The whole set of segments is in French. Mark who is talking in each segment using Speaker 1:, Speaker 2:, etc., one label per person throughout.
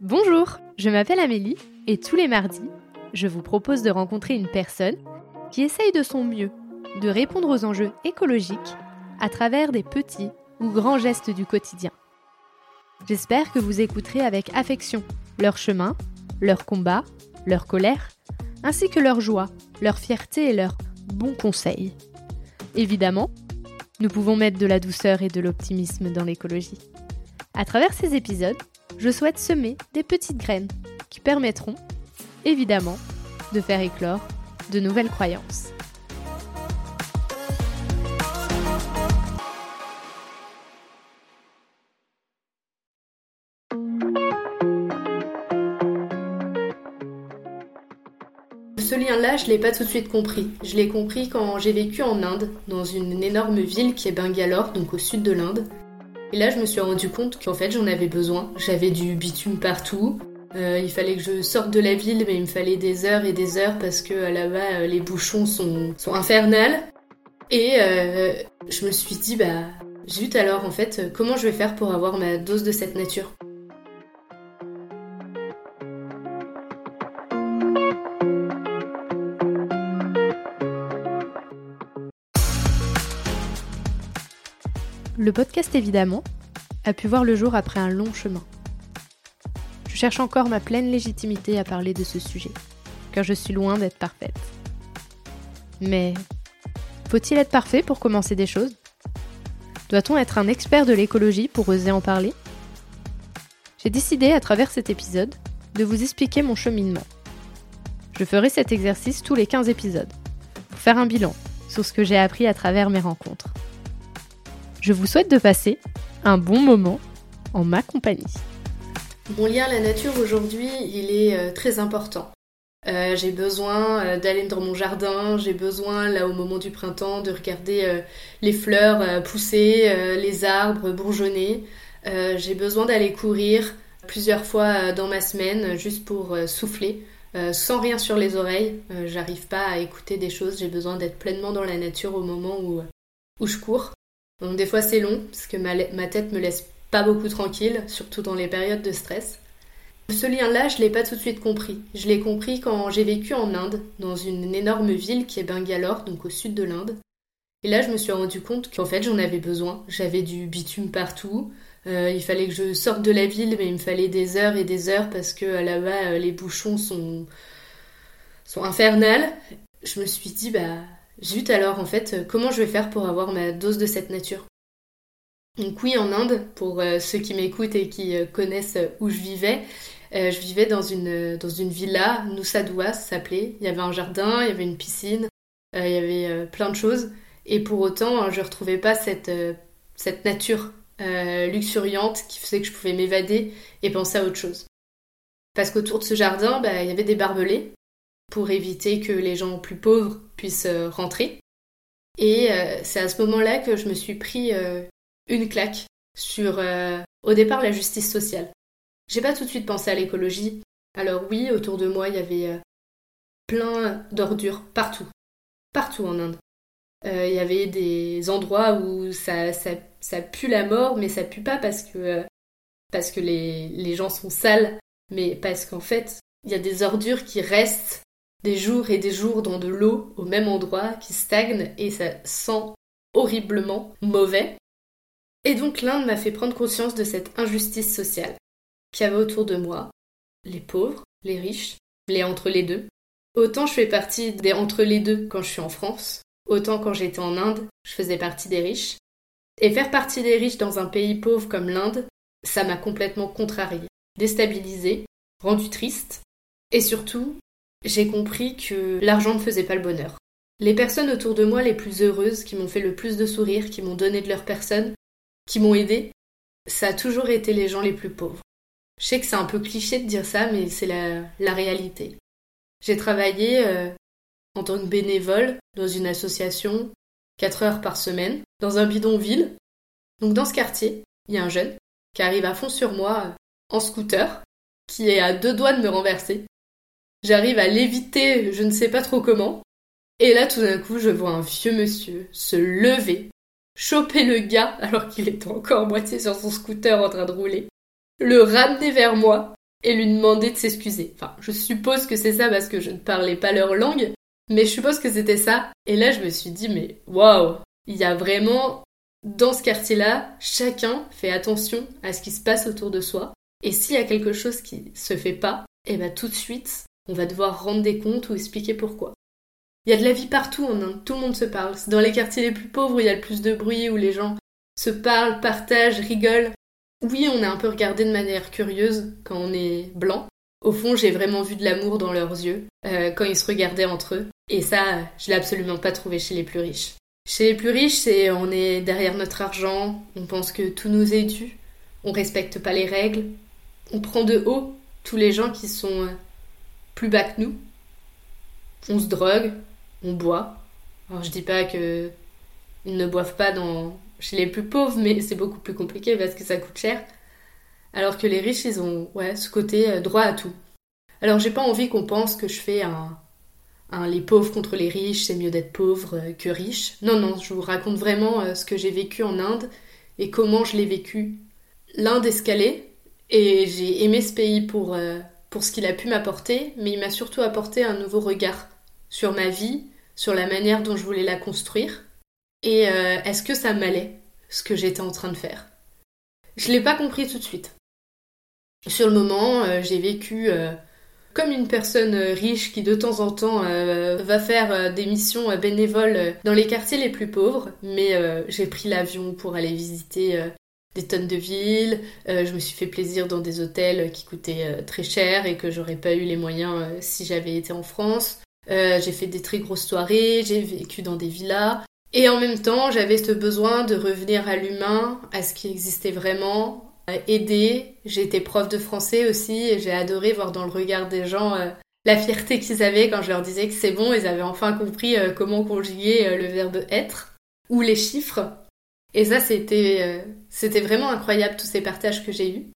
Speaker 1: Bonjour, je m'appelle Amélie et tous les mardis, je vous propose de rencontrer une personne qui essaye de son mieux de répondre aux enjeux écologiques à travers des petits ou grands gestes du quotidien. J'espère que vous écouterez avec affection leur chemin, leur combat, leur colère, ainsi que leur joie, leur fierté et leurs bons conseils. Évidemment, nous pouvons mettre de la douceur et de l'optimisme dans l'écologie. À travers ces épisodes, je souhaite semer des petites graines qui permettront, évidemment, de faire éclore de nouvelles croyances.
Speaker 2: Je l'ai pas tout de suite compris. Je l'ai compris quand j'ai vécu en Inde, dans une énorme ville qui est Bangalore, donc au sud de l'Inde. Et là, je me suis rendu compte qu'en fait, j'en avais besoin. J'avais du bitume partout. Euh, il fallait que je sorte de la ville, mais il me fallait des heures et des heures parce que euh, là-bas, euh, les bouchons sont, sont infernales. Et je me suis dit, bah, zut alors, en fait, comment je vais faire pour avoir ma dose de cette nature?
Speaker 1: Le podcast, évidemment, a pu voir le jour après un long chemin. Je cherche encore ma pleine légitimité à parler de ce sujet, car je suis loin d'être parfaite. Mais faut-il être parfait pour commencer des choses? Doit-on être un expert de l'écologie pour oser en parler? J'ai décidé, à travers cet épisode, de vous expliquer mon cheminement. Je ferai cet exercice tous les 15 épisodes, pour faire un bilan sur ce que j'ai appris à travers mes rencontres. Je vous souhaite de passer un bon moment en ma compagnie.
Speaker 2: Mon lien à la nature aujourd'hui, il est euh, très important. Euh, j'ai besoin euh, d'aller dans mon jardin, j'ai besoin là au moment du printemps de regarder les fleurs pousser, les arbres bourgeonner. j'ai besoin d'aller courir plusieurs fois dans ma semaine juste pour souffler, sans rien sur les oreilles. J'arrive pas à écouter des choses, j'ai besoin d'être pleinement dans la nature au moment où, où je cours. Donc des fois c'est long parce que ma, ma, tête me laisse pas beaucoup tranquille, surtout dans les périodes de stress. Ce lien-là, je l'ai pas tout de suite compris. Je l'ai compris quand j'ai vécu en Inde, dans une énorme ville qui est Bangalore, donc au sud de l'Inde. Et là, je me suis rendu compte qu'en fait, j'en avais besoin. J'avais du bitume partout. Euh, il fallait que je sorte de la ville, mais il me fallait des heures et des heures parce que là-bas, euh, les bouchons sont, sont infernales. Je me suis dit, bah, Zut alors en fait, euh, comment je vais faire pour avoir ma dose de cette nature? Donc oui, en Inde, pour euh, ceux qui m'écoutent et qui euh, connaissent où je vivais, je vivais dans une, villa, ça s'appelait. Il y avait un jardin, il y avait une piscine, il y avait plein de choses. Et pour autant, je ne retrouvais pas cette, cette nature luxuriante qui faisait que je pouvais m'évader et penser à autre chose. Parce qu'autour de ce jardin, bah, il y avait des barbelés pour éviter que les gens plus pauvres puissent euh, rentrer. Et euh, c'est à ce moment-là que je me suis pris euh, une claque sur, au départ, la justice sociale. J'ai pas tout de suite pensé à l'écologie. Alors oui, autour de moi, il y avait plein d'ordures partout. Partout en Inde. Il y avait des endroits où ça, ça, ça, pue la mort, mais ça pue pas parce que, parce que les, les gens sont sales, mais parce qu'en fait, il y a des ordures qui restent des jours et des jours dans de l'eau au même endroit qui stagne et ça sent horriblement mauvais. Et donc l'Inde m'a fait prendre conscience de cette injustice sociale qu'il y avait autour de moi, les pauvres, les riches, les entre les deux. Autant je fais partie des entre les deux quand je suis en France, autant quand j'étais en Inde, je faisais partie des riches. Et faire partie des riches dans un pays pauvre comme l'Inde, ça m'a complètement contrariée, déstabilisée, rendue triste, et surtout, j'ai compris que l'argent ne faisait pas le bonheur. Les personnes autour de moi les plus heureuses, qui m'ont fait le plus de sourires, qui m'ont donné de leur personne, qui m'ont aidé, ça a toujours été les gens les plus pauvres. Je sais que c'est un peu cliché de dire ça, mais c'est la, réalité. J'ai travaillé euh, en tant que bénévole dans une association 4 heures par semaine, dans un bidonville. Donc dans ce quartier, il y a un jeune qui arrive à fond sur moi euh, en scooter, qui est à deux doigts de me renverser. J'arrive à l'éviter, je ne sais pas trop comment. Et là, tout d'un coup, je vois un vieux monsieur se lever, choper le gars alors qu'il était encore moitié sur son scooter en train de rouler, le ramener vers moi et lui demander de s'excuser. Enfin, je suppose que c'est ça parce que je ne parlais pas leur langue, mais je suppose que c'était ça. Et là, je me suis dit, mais waouh, il y a vraiment dans ce quartier-là, chacun fait attention à ce qui se passe autour de soi. Et s'il y a quelque chose qui se fait pas, et eh ben tout de suite, on va devoir rendre des comptes ou expliquer pourquoi. Il y a de la vie partout en Inde, tout le monde se parle. C'est dans les quartiers les plus pauvres où il y a le plus de bruit, où les gens se parlent, partagent, rigolent. Oui, on est un peu regardé de manière curieuse quand on est blanc. Au fond, j'ai vraiment vu de l'amour dans leurs yeux euh, quand ils se regardaient entre eux. Et ça, je l'ai absolument pas trouvé chez les plus riches. Chez les plus riches, c'est on est derrière notre argent, on pense que tout nous est dû, on respecte pas les règles, on prend de haut tous les gens qui sont euh, plus bas que nous. On se drogue, on boit. Alors je dis pas que ils ne boivent pas dans chez les plus pauvres, mais c'est beaucoup plus compliqué parce que ça coûte cher. Alors que les riches, ils ont ouais, ce côté euh, droit à tout. Alors j'ai pas envie qu'on pense que je fais un, un les pauvres contre les riches, c'est mieux d'être pauvre euh, que riche. Non, non, je vous raconte vraiment ce que j'ai vécu en Inde et comment je l'ai vécu. L'Inde escalée, et j'ai aimé ce pays pour, euh, pour ce qu'il a pu m'apporter, mais il m'a surtout apporté un nouveau regard sur ma vie, sur la manière dont je voulais la construire. Et euh, est-ce que ça m'allait, ce que j'étais en train de faire? Je ne l'ai pas compris tout de suite. Sur le moment, euh, j'ai vécu comme une personne riche qui de temps en temps va faire des missions bénévoles dans les quartiers les plus pauvres, mais j'ai pris l'avion pour aller visiter des tonnes de villes. Euh, je me suis fait plaisir dans des hôtels qui coûtaient euh, très cher et que j'aurais pas eu les moyens euh, si j'avais été en France. j'ai fait des très grosses soirées, j'ai vécu dans des villas. Et en même temps, j'avais ce besoin de revenir à l'humain, à ce qui existait vraiment, aider. J'ai été prof de français aussi et j'ai adoré voir dans le regard des gens la fierté qu'ils avaient quand je leur disais que c'est bon, ils avaient enfin compris comment conjuguer le verbe être ou les chiffres. Et ça, c'était, euh, c'était vraiment incroyable, tous ces partages que j'ai eus.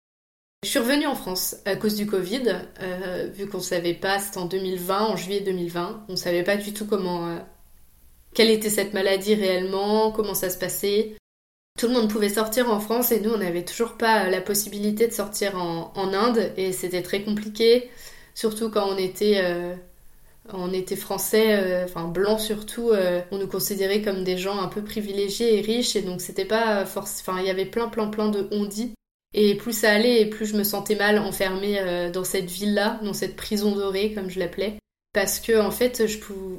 Speaker 2: Je suis revenue en France à cause du Covid, euh, vu qu'on ne savait pas, c'était en 2020, en juillet 2020, on ne savait pas du tout comment, euh, quelle était cette maladie réellement, comment ça se passait. Tout le monde pouvait sortir en France et nous, on n'avait toujours pas la possibilité de sortir en Inde et c'était très compliqué, surtout quand on était on était français, euh, enfin blancs surtout, euh, on nous considérait comme des gens un peu privilégiés et riches et donc c'était pas force, enfin il y avait plein plein plein de on et plus ça allait et plus je me sentais mal enfermée euh, dans cette ville-là, dans cette prison dorée comme je l'appelais, parce que en fait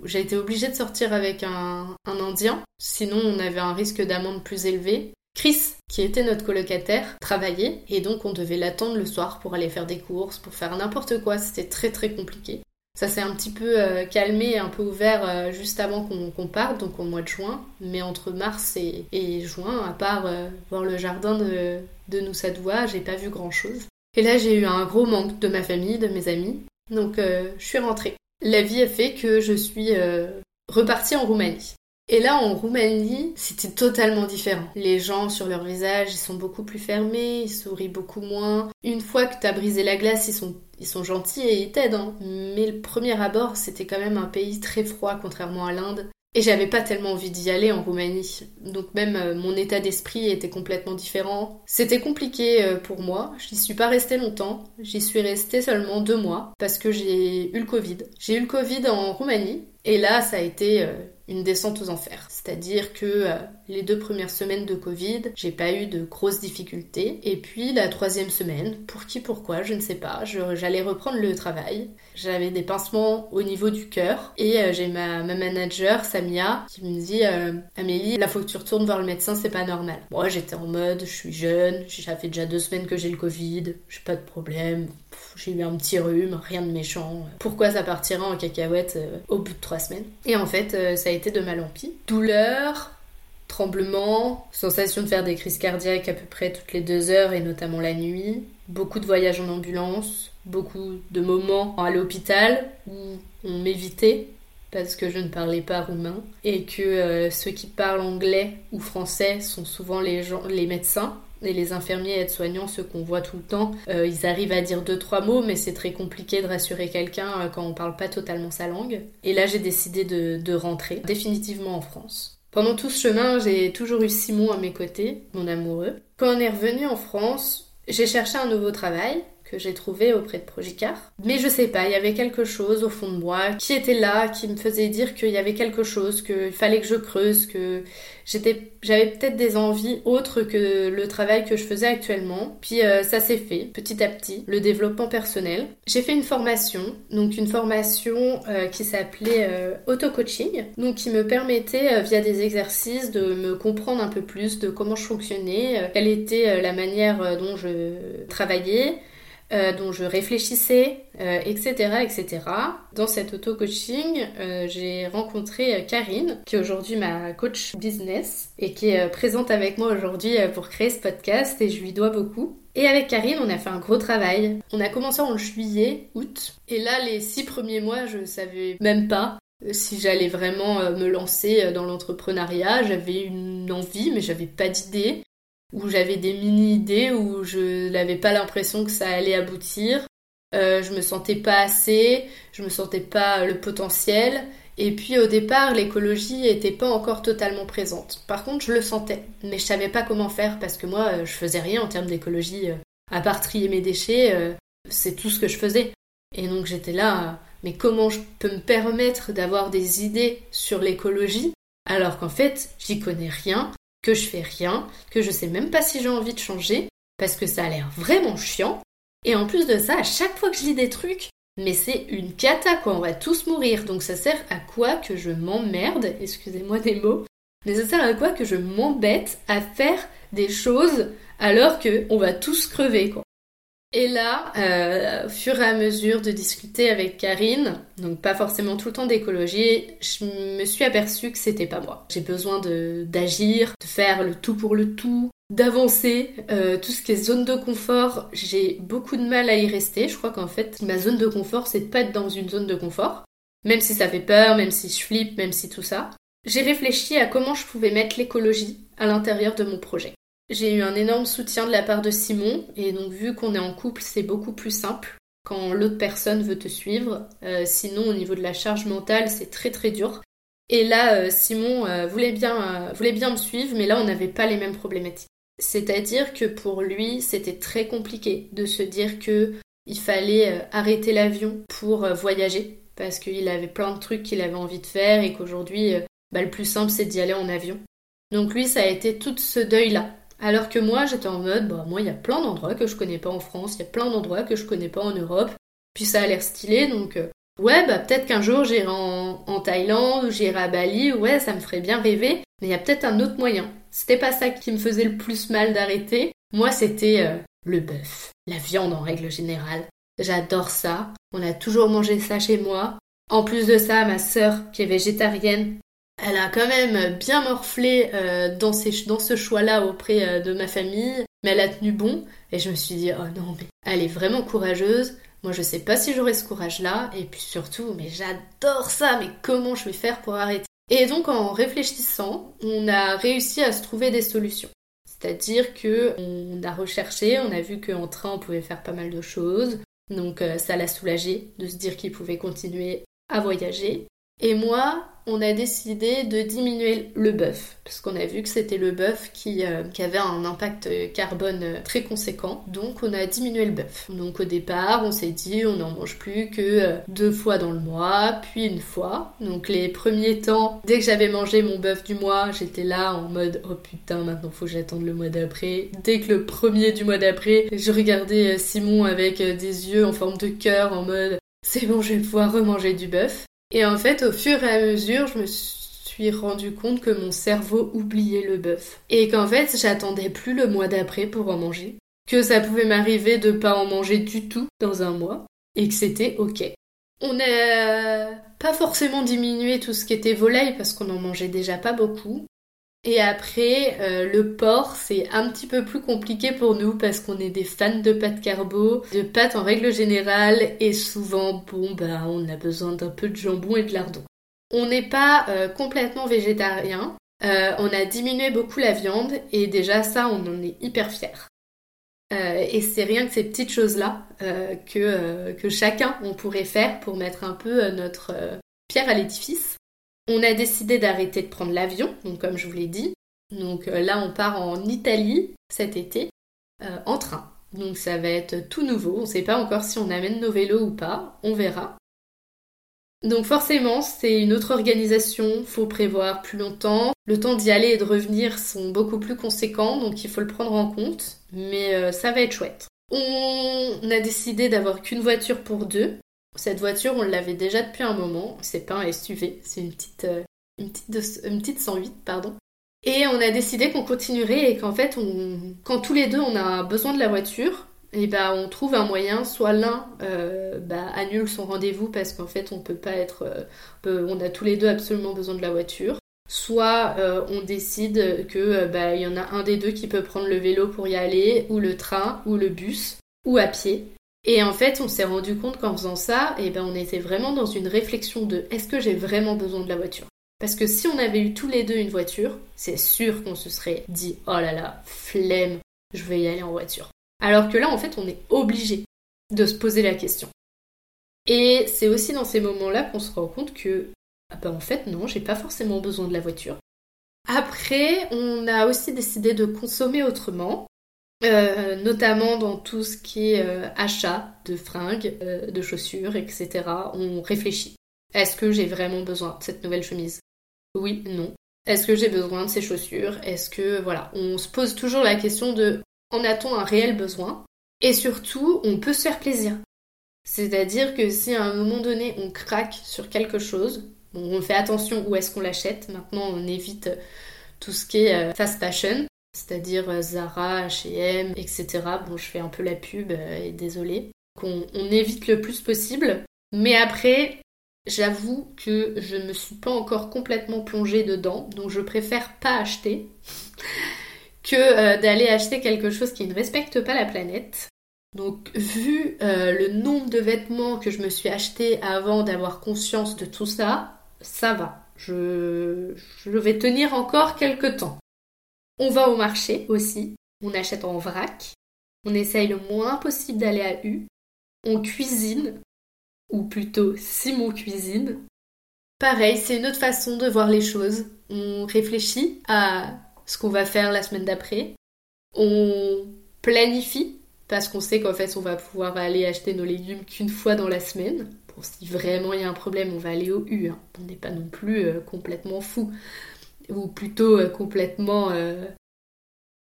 Speaker 2: j'ai été obligée de sortir avec un, un Indien, sinon on avait un risque d'amende plus élevé. Chris, qui était notre colocataire, travaillait et donc on devait l'attendre le soir pour aller faire des courses, pour faire n'importe quoi. C'était très très compliqué. Ça s'est un petit peu euh, calmé, un peu ouvert euh, juste avant qu'on parte, donc au mois de juin. Mais entre mars et, juin, à part euh, voir le jardin de, de Noussadoua, j'ai pas vu grand chose. Et là, j'ai eu un gros manque de ma famille, de mes amis. Donc, je suis rentrée. La vie a fait que je suis repartie en Roumanie. Et là, en Roumanie, c'était totalement différent. Les gens, sur leur visage, ils sont beaucoup plus fermés, ils sourient beaucoup moins. Une fois que t'as brisé la glace, ils sont, ils sont gentils et ils t'aident. Hein. Mais le premier abord, c'était quand même un pays très froid, contrairement à l'Inde. Et j'avais pas tellement envie d'y aller en Roumanie. Donc même euh, mon état d'esprit était complètement différent. C'était compliqué euh, pour moi. J'y suis pas restée longtemps. J'y suis restée seulement deux mois parce que j'ai eu le Covid. J'ai eu le Covid en Roumanie. Et là, ça a été euh, une descente aux enfers. C'est-à-dire que euh, les deux premières semaines de Covid, j'ai pas eu de grosses difficultés. Et puis la troisième semaine, pour qui, pourquoi, je ne sais pas, j'allais reprendre le travail. J'avais des pincements au niveau du cœur. Et euh, j'ai ma, ma, manager, Samia, qui me dit euh, Amélie, là faut que tu retournes voir le médecin, c'est pas normal. Moi j'étais en mode, je suis jeune, ça fait déjà deux semaines que j'ai le Covid, j'ai pas de problème, j'ai eu un petit rhume, rien de méchant. Pourquoi ça partira en cacahuète au bout de trois semaines Et en fait, ça a été de mal en pis. Douleur, tremblement, sensation de faire des crises cardiaques à peu près toutes les deux heures et notamment la nuit, beaucoup de voyages en ambulance, beaucoup de moments à l'hôpital où on m'évitait parce que je ne parlais pas roumain et que euh, ceux qui parlent anglais ou français sont souvent les, gens, les médecins Et les infirmiers et aides-soignants, ceux qu'on voit tout le temps, euh, ils arrivent à dire deux, trois mots, mais c'est très compliqué de rassurer quelqu'un euh, quand on parle pas totalement sa langue. Et là, j'ai décidé de, de rentrer définitivement en France. Pendant tout ce chemin, j'ai toujours eu Simon à mes côtés, mon amoureux. Quand on est revenu en France, j'ai cherché un nouveau travail que j'ai trouvé auprès de Progicar. Mais je sais pas, il y avait quelque chose au fond de moi qui était là, qui me faisait dire qu'il y avait quelque chose, qu'il fallait que je creuse, que j'avais peut-être des envies autres que le travail que je faisais actuellement. Puis euh, ça s'est fait petit à petit, le développement personnel. J'ai fait une formation, donc une formation euh, qui s'appelait euh, auto-coaching, donc qui me permettait via des exercices de me comprendre un peu plus de comment je fonctionnais, quelle était la manière dont je travaillais, euh, dont je réfléchissais, etc., euh, etc. Dans cet auto-coaching, euh, j'ai rencontré Karine, qui est aujourd'hui ma coach business et qui est présente avec moi aujourd'hui pour créer ce podcast et je lui dois beaucoup. Et avec Karine, on a fait un gros travail. On a commencé en juillet, août. Et là, les six premiers mois, je savais même pas si j'allais vraiment me lancer dans l'entrepreneuriat. J'avais une envie, mais j'avais pas d'idée où j'avais des mini-idées, où je n'avais pas l'impression que ça allait aboutir. Euh, je me sentais pas assez, je me sentais pas le potentiel. Et puis au départ, l'écologie était pas encore totalement présente. Par contre, je le sentais, mais je savais pas comment faire parce que moi, euh, je faisais rien en termes d'écologie. Euh, à part trier mes déchets, euh, c'est tout ce que je faisais. Et donc j'étais là, mais comment je peux me permettre d'avoir des idées sur l'écologie alors qu'en fait, j'y connais rien, que je fais rien, que je sais même pas si j'ai envie de changer, parce que ça a l'air vraiment chiant. Et en plus de ça, à chaque fois que je lis des trucs, mais c'est une cata quoi, on va tous mourir. Donc ça sert à quoi que je m'emmerde, excusez-moi des mots, mais ça sert à quoi que je m'embête à faire des choses alors que on va tous crever quoi. Et là, euh, au fur et à mesure de discuter avec Karine, donc pas forcément tout le temps d'écologie, je me suis aperçue que c'était pas moi. J'ai besoin de d'agir, de faire le tout pour le tout, d'avancer. Euh, tout ce qui est zone de confort, j'ai beaucoup de mal à y rester. Je crois qu'en fait, ma zone de confort, c'est de pas être dans une zone de confort. Même si ça fait peur, même si je flippe, même si tout ça. J'ai réfléchi à comment je pouvais mettre l'écologie à l'intérieur de mon projet. J'ai eu un énorme soutien de la part de Simon, et donc vu qu'on est en couple, c'est beaucoup plus simple quand l'autre personne veut te suivre. Euh, sinon, au niveau de la charge mentale, c'est très très dur. Et là, euh, Simon euh, voulait, bien, voulait bien me suivre, mais là, on n'avait pas les mêmes problématiques. C'est-à-dire que pour lui, c'était très compliqué de se dire que il fallait arrêter l'avion pour voyager, parce qu'il avait plein de trucs qu'il avait envie de faire et qu'aujourd'hui, bah, le plus simple, c'est d'y aller en avion. Donc lui, ça a été tout ce deuil-là alors que moi, j'étais en mode, bah, moi, il y a plein d'endroits que je connais pas en France, il y a plein d'endroits que je connais pas en Europe, puis ça a l'air stylé, donc euh, ouais, bah peut-être qu'un jour j'irai en, Thaïlande ou j'irai à Bali, ouais, ça me ferait bien rêver, mais il y a peut-être un autre moyen. C'était pas ça qui me faisait le plus mal d'arrêter. Moi, c'était euh, le bœuf, la viande en règle générale. J'adore ça. On a toujours mangé ça chez moi. En plus de ça, ma sœur, qui est végétarienne, elle a quand même bien morflé euh, dans, ce choix-là auprès euh, de ma famille, mais elle a tenu bon. Et je me suis dit, oh non, mais elle est vraiment courageuse. Moi, je sais pas si j'aurai ce courage-là. Et puis surtout, mais j'adore ça. Mais comment je vais faire pour arrêter? Et donc, en réfléchissant, on a réussi à se trouver des solutions. C'est-à-dire que on a recherché, on a vu qu'en train, on pouvait faire pas mal de choses. Donc, euh, ça l'a soulagé de se dire qu'il pouvait continuer à voyager. Et moi, on a décidé de diminuer le bœuf, parce qu'on a vu que c'était le bœuf qui, euh, avait un impact carbone très conséquent, donc on a diminué le bœuf. Donc au départ, on s'est dit on n'en mange plus que euh, deux fois dans le mois, puis une fois. Donc les premiers temps, dès que j'avais mangé mon bœuf du mois, j'étais là en mode oh putain, maintenant faut que le mois d'après. Dès que le premier du mois d'après, je regardais euh, Simon avec des yeux en forme de cœur en mode c'est bon, je vais pouvoir remanger du bœuf. Et en fait, au fur et à mesure, je me suis rendu compte que mon cerveau oubliait le bœuf. Et qu'en fait, j'attendais plus le mois d'après pour en manger. Que ça pouvait m'arriver de pas en manger du tout dans un mois. Et que c'était ok. On n'a pas forcément diminué tout ce qui était volaille parce qu'on en mangeait déjà pas beaucoup. Et après, euh, le porc, c'est un petit peu plus compliqué pour nous parce qu'on est des fans de pâtes carbo, de pâtes en règle générale, et souvent, bon, bah, on a besoin d'un peu de jambon et de lardon. On n'est pas euh, complètement végétarien, Euh, on a diminué beaucoup la viande et déjà ça, on en est hyper fiers. Euh, et c'est rien que ces petites choses-là euh, que, que chacun on pourrait faire pour mettre un peu notre pierre à l'édifice. On a décidé d'arrêter de prendre l'avion, donc comme je vous l'ai dit. Donc là, on part en Italie cet été en train. Donc ça va être tout nouveau. On ne sait pas encore si on amène nos vélos ou pas. On verra. Donc forcément, c'est une autre organisation, faut prévoir plus longtemps. Le temps d'y aller et de revenir sont beaucoup plus conséquents, donc il faut le prendre en compte, mais euh, ça va être chouette. On a décidé d'avoir qu'une voiture pour deux. Cette voiture, on l'avait déjà depuis un moment, c'est pas un SUV, c'est une petite, euh, une, petite une petite 108, pardon. Et on a décidé qu'on continuerait et qu'en fait, on, quand tous les deux on a besoin de la voiture, et bah on trouve un moyen, soit l'un euh, bah, annule son rendez-vous parce qu'en fait on peut pas être, euh, on a tous les deux absolument besoin de la voiture, soit euh, on décide que bah il y en a un des deux qui peut prendre le vélo pour y aller, ou le train, ou le bus, ou à pied. Et en fait on s'est rendu compte qu'en faisant ça, et ben on était vraiment dans une réflexion de est-ce que j'ai vraiment besoin de la voiture? Parce que si on avait eu tous les deux une voiture, c'est sûr qu'on se serait dit oh là là, flemme, je vais y aller en voiture. Alors que là, en fait, on est obligé de se poser la question. Et c'est aussi dans ces moments-là qu'on se rend compte que, ah ben, en fait, non, j'ai pas forcément besoin de la voiture. Après, on a aussi décidé de consommer autrement, euh, notamment dans tout ce qui est euh, achat de fringues, euh, de chaussures, etc. On réfléchit. Est-ce que j'ai vraiment besoin de cette nouvelle chemise? Oui, non. Est-ce que j'ai besoin de ces chaussures? Est-ce que voilà, on se pose toujours la question de en a-t-on un réel besoin? Et surtout, on peut se faire plaisir. C'est-à-dire que si à un moment donné on craque sur quelque chose, on fait attention où est-ce qu'on l'achète. Maintenant, on évite tout ce qui est euh, fast fashion, c'est-à-dire euh, Zara, H&M, etc. Bon, je fais un peu la pub euh, et désolé. Qu'on on évite le plus possible. Mais après, j'avoue que je ne me suis pas encore complètement plongée dedans, donc je préfère pas acheter que euh, d'aller acheter quelque chose qui ne respecte pas la planète. Donc vu le nombre de vêtements que je me suis acheté avant d'avoir conscience de tout ça, ça va. Je, je vais tenir encore quelques temps. On va au marché aussi, on achète en vrac, on essaye le moins possible d'aller à U, on cuisine, ou plutôt Simon cuisine. Pareil, c'est une autre façon de voir les choses. On réfléchit à ce qu'on va faire la semaine d'après. On planifie parce qu'on sait qu'en fait on va pouvoir aller acheter nos légumes qu'une fois dans la semaine. Pour si vraiment il y a un problème, on va aller au U. Hein. On n'est pas non plus euh, complètement fou ou plutôt euh, complètement euh,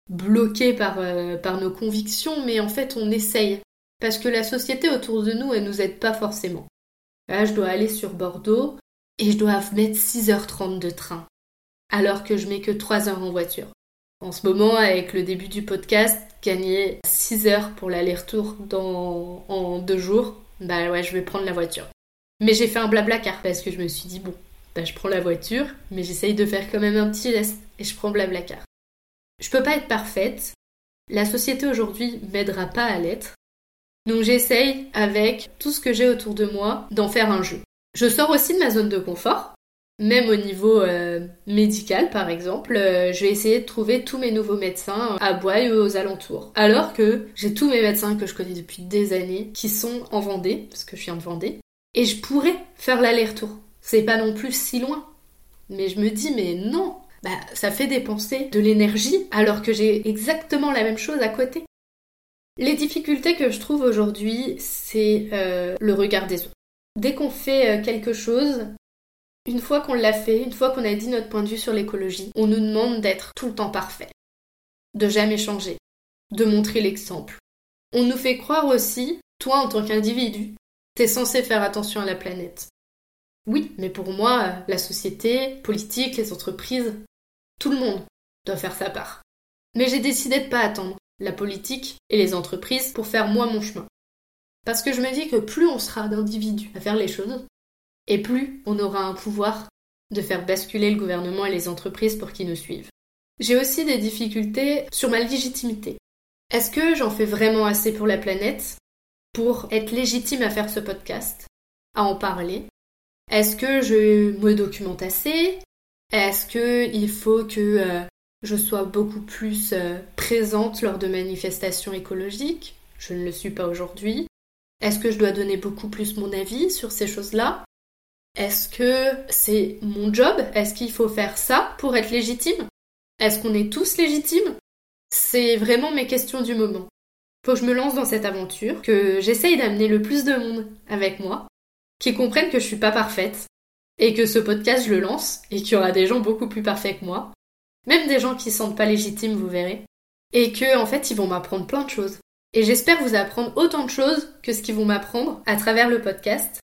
Speaker 2: bloqué par, par nos convictions, mais en fait on essaye. Parce que la société autour de nous, elle nous aide pas forcément. Là, je dois aller sur Bordeaux et je dois mettre 6h30 de train alors que je mets que 3 heures en voiture. En ce moment, avec le début du podcast, gagner 6 heures pour l'aller-retour dans... en deux jours, bah ouais, je vais prendre la voiture. Mais j'ai fait un blabla car parce que je me suis dit, bon, bah je prends la voiture, mais j'essaye de faire quand même un petit geste et je prends blabla car. Je peux pas être parfaite. La société aujourd'hui m'aidera pas à l'être. Donc j'essaye, avec tout ce que j'ai autour de moi, d'en faire un jeu. Je sors aussi de ma zone de confort, même au niveau euh, médical, par exemple, euh, je vais essayer de trouver tous mes nouveaux médecins à Bois et aux alentours. Alors que j'ai tous mes médecins que je connais depuis des années qui sont en Vendée, parce que je viens de Vendée, et je pourrais faire l'aller-retour. C'est pas non plus si loin. Mais je me dis, mais non, bah, ça fait dépenser de l'énergie alors que j'ai exactement la même chose à côté. Les difficultés que je trouve aujourd'hui, c'est euh, le regard des autres. Dès qu'on fait quelque chose, une fois qu'on l'a fait, une fois qu'on a dit notre point de vue sur l'écologie, on nous demande d'être tout le temps parfait, de jamais changer, de montrer l'exemple. On nous fait croire aussi, toi en tant qu'individu, t'es censé faire attention à la planète. Oui, mais pour moi, la société, politique, les entreprises, tout le monde doit faire sa part. Mais j'ai décidé de pas attendre la politique et les entreprises pour faire moi mon chemin. Parce que je me dis que plus on sera d'individus à faire les choses, et plus on aura un pouvoir de faire basculer le gouvernement et les entreprises pour qu'ils nous suivent. J'ai aussi des difficultés sur ma légitimité. Est-ce que j'en fais vraiment assez pour la planète pour être légitime à faire ce podcast, à en parler Est-ce que je me documente assez? Est-ce que il faut que euh, je sois beaucoup plus euh, présente lors de manifestations écologiques? Je ne le suis pas aujourd'hui. Est-ce que je dois donner beaucoup plus mon avis sur ces choses-là? Est-ce que c'est mon job? Est-ce qu'il faut faire ça pour être légitime? Est-ce qu'on est tous légitimes? C'est vraiment mes questions du moment. Faut que je me lance dans cette aventure, que j'essaye d'amener le plus de monde avec moi, qui comprennent que je suis pas parfaite, et que ce podcast je le lance, et qu'il y aura des gens beaucoup plus parfaits que moi, même des gens qui se sentent pas légitimes, vous verrez, et que en fait ils vont m'apprendre plein de choses. Et j'espère vous apprendre autant de choses que ce qu'ils vont m'apprendre à travers le podcast.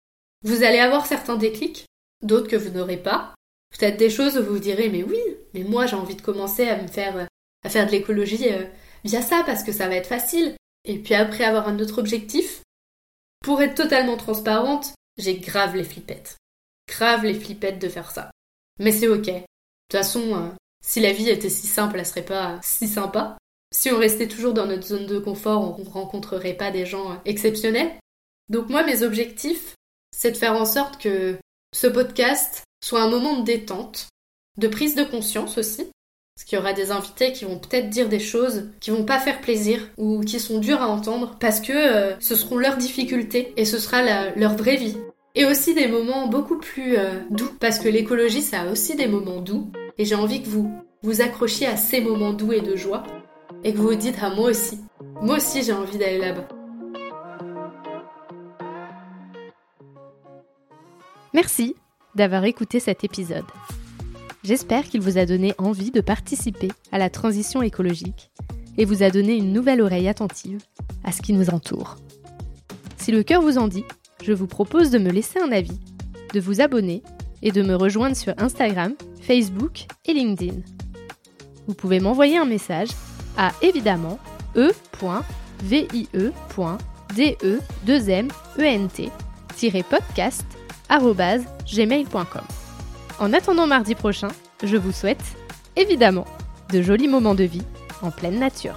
Speaker 2: Vous allez avoir certains déclics, d'autres que vous n'aurez pas. Peut-être des choses où vous direz mais oui, mais moi j'ai envie de commencer à me faire à faire de l'écologie euh, via ça parce que ça va être facile. Et puis après avoir un autre objectif, pour être totalement transparente, j'ai grave les flippettes. Grave les flippettes de faire ça. Mais c'est ok. De toute façon, euh, si la vie était si simple, elle serait pas si sympa. Si on restait toujours dans notre zone de confort, on rencontrerait pas des gens exceptionnels. Donc moi, mes objectifs, c'est de faire en sorte que ce podcast soit un moment de détente, de prise de conscience aussi, parce qu'il y aura des invités qui vont peut-être dire des choses qui vont pas faire plaisir ou qui sont dures à entendre parce que euh, ce seront leurs difficultés et ce sera leur vraie vie. Et aussi des moments beaucoup plus euh, doux parce que l'écologie ça a aussi des moments doux et j'ai envie que vous vous accrochiez à ces moments doux et de joie et que vous vous dites ah moi aussi, moi aussi j'ai envie d'aller là-bas.
Speaker 1: Merci d'avoir écouté cet épisode. J'espère qu'il vous a donné envie de participer à la transition écologique et vous a donné une nouvelle oreille attentive à ce qui nous entoure. Si le cœur vous en dit, je vous propose de me laisser un avis, de vous abonner et de me rejoindre sur Instagram, Facebook et LinkedIn. Vous pouvez m'envoyer un message à évidemment e.vie.de2ment-podcast.gmail.com. En attendant mardi prochain, je vous souhaite, évidemment, de jolis moments de vie en pleine nature.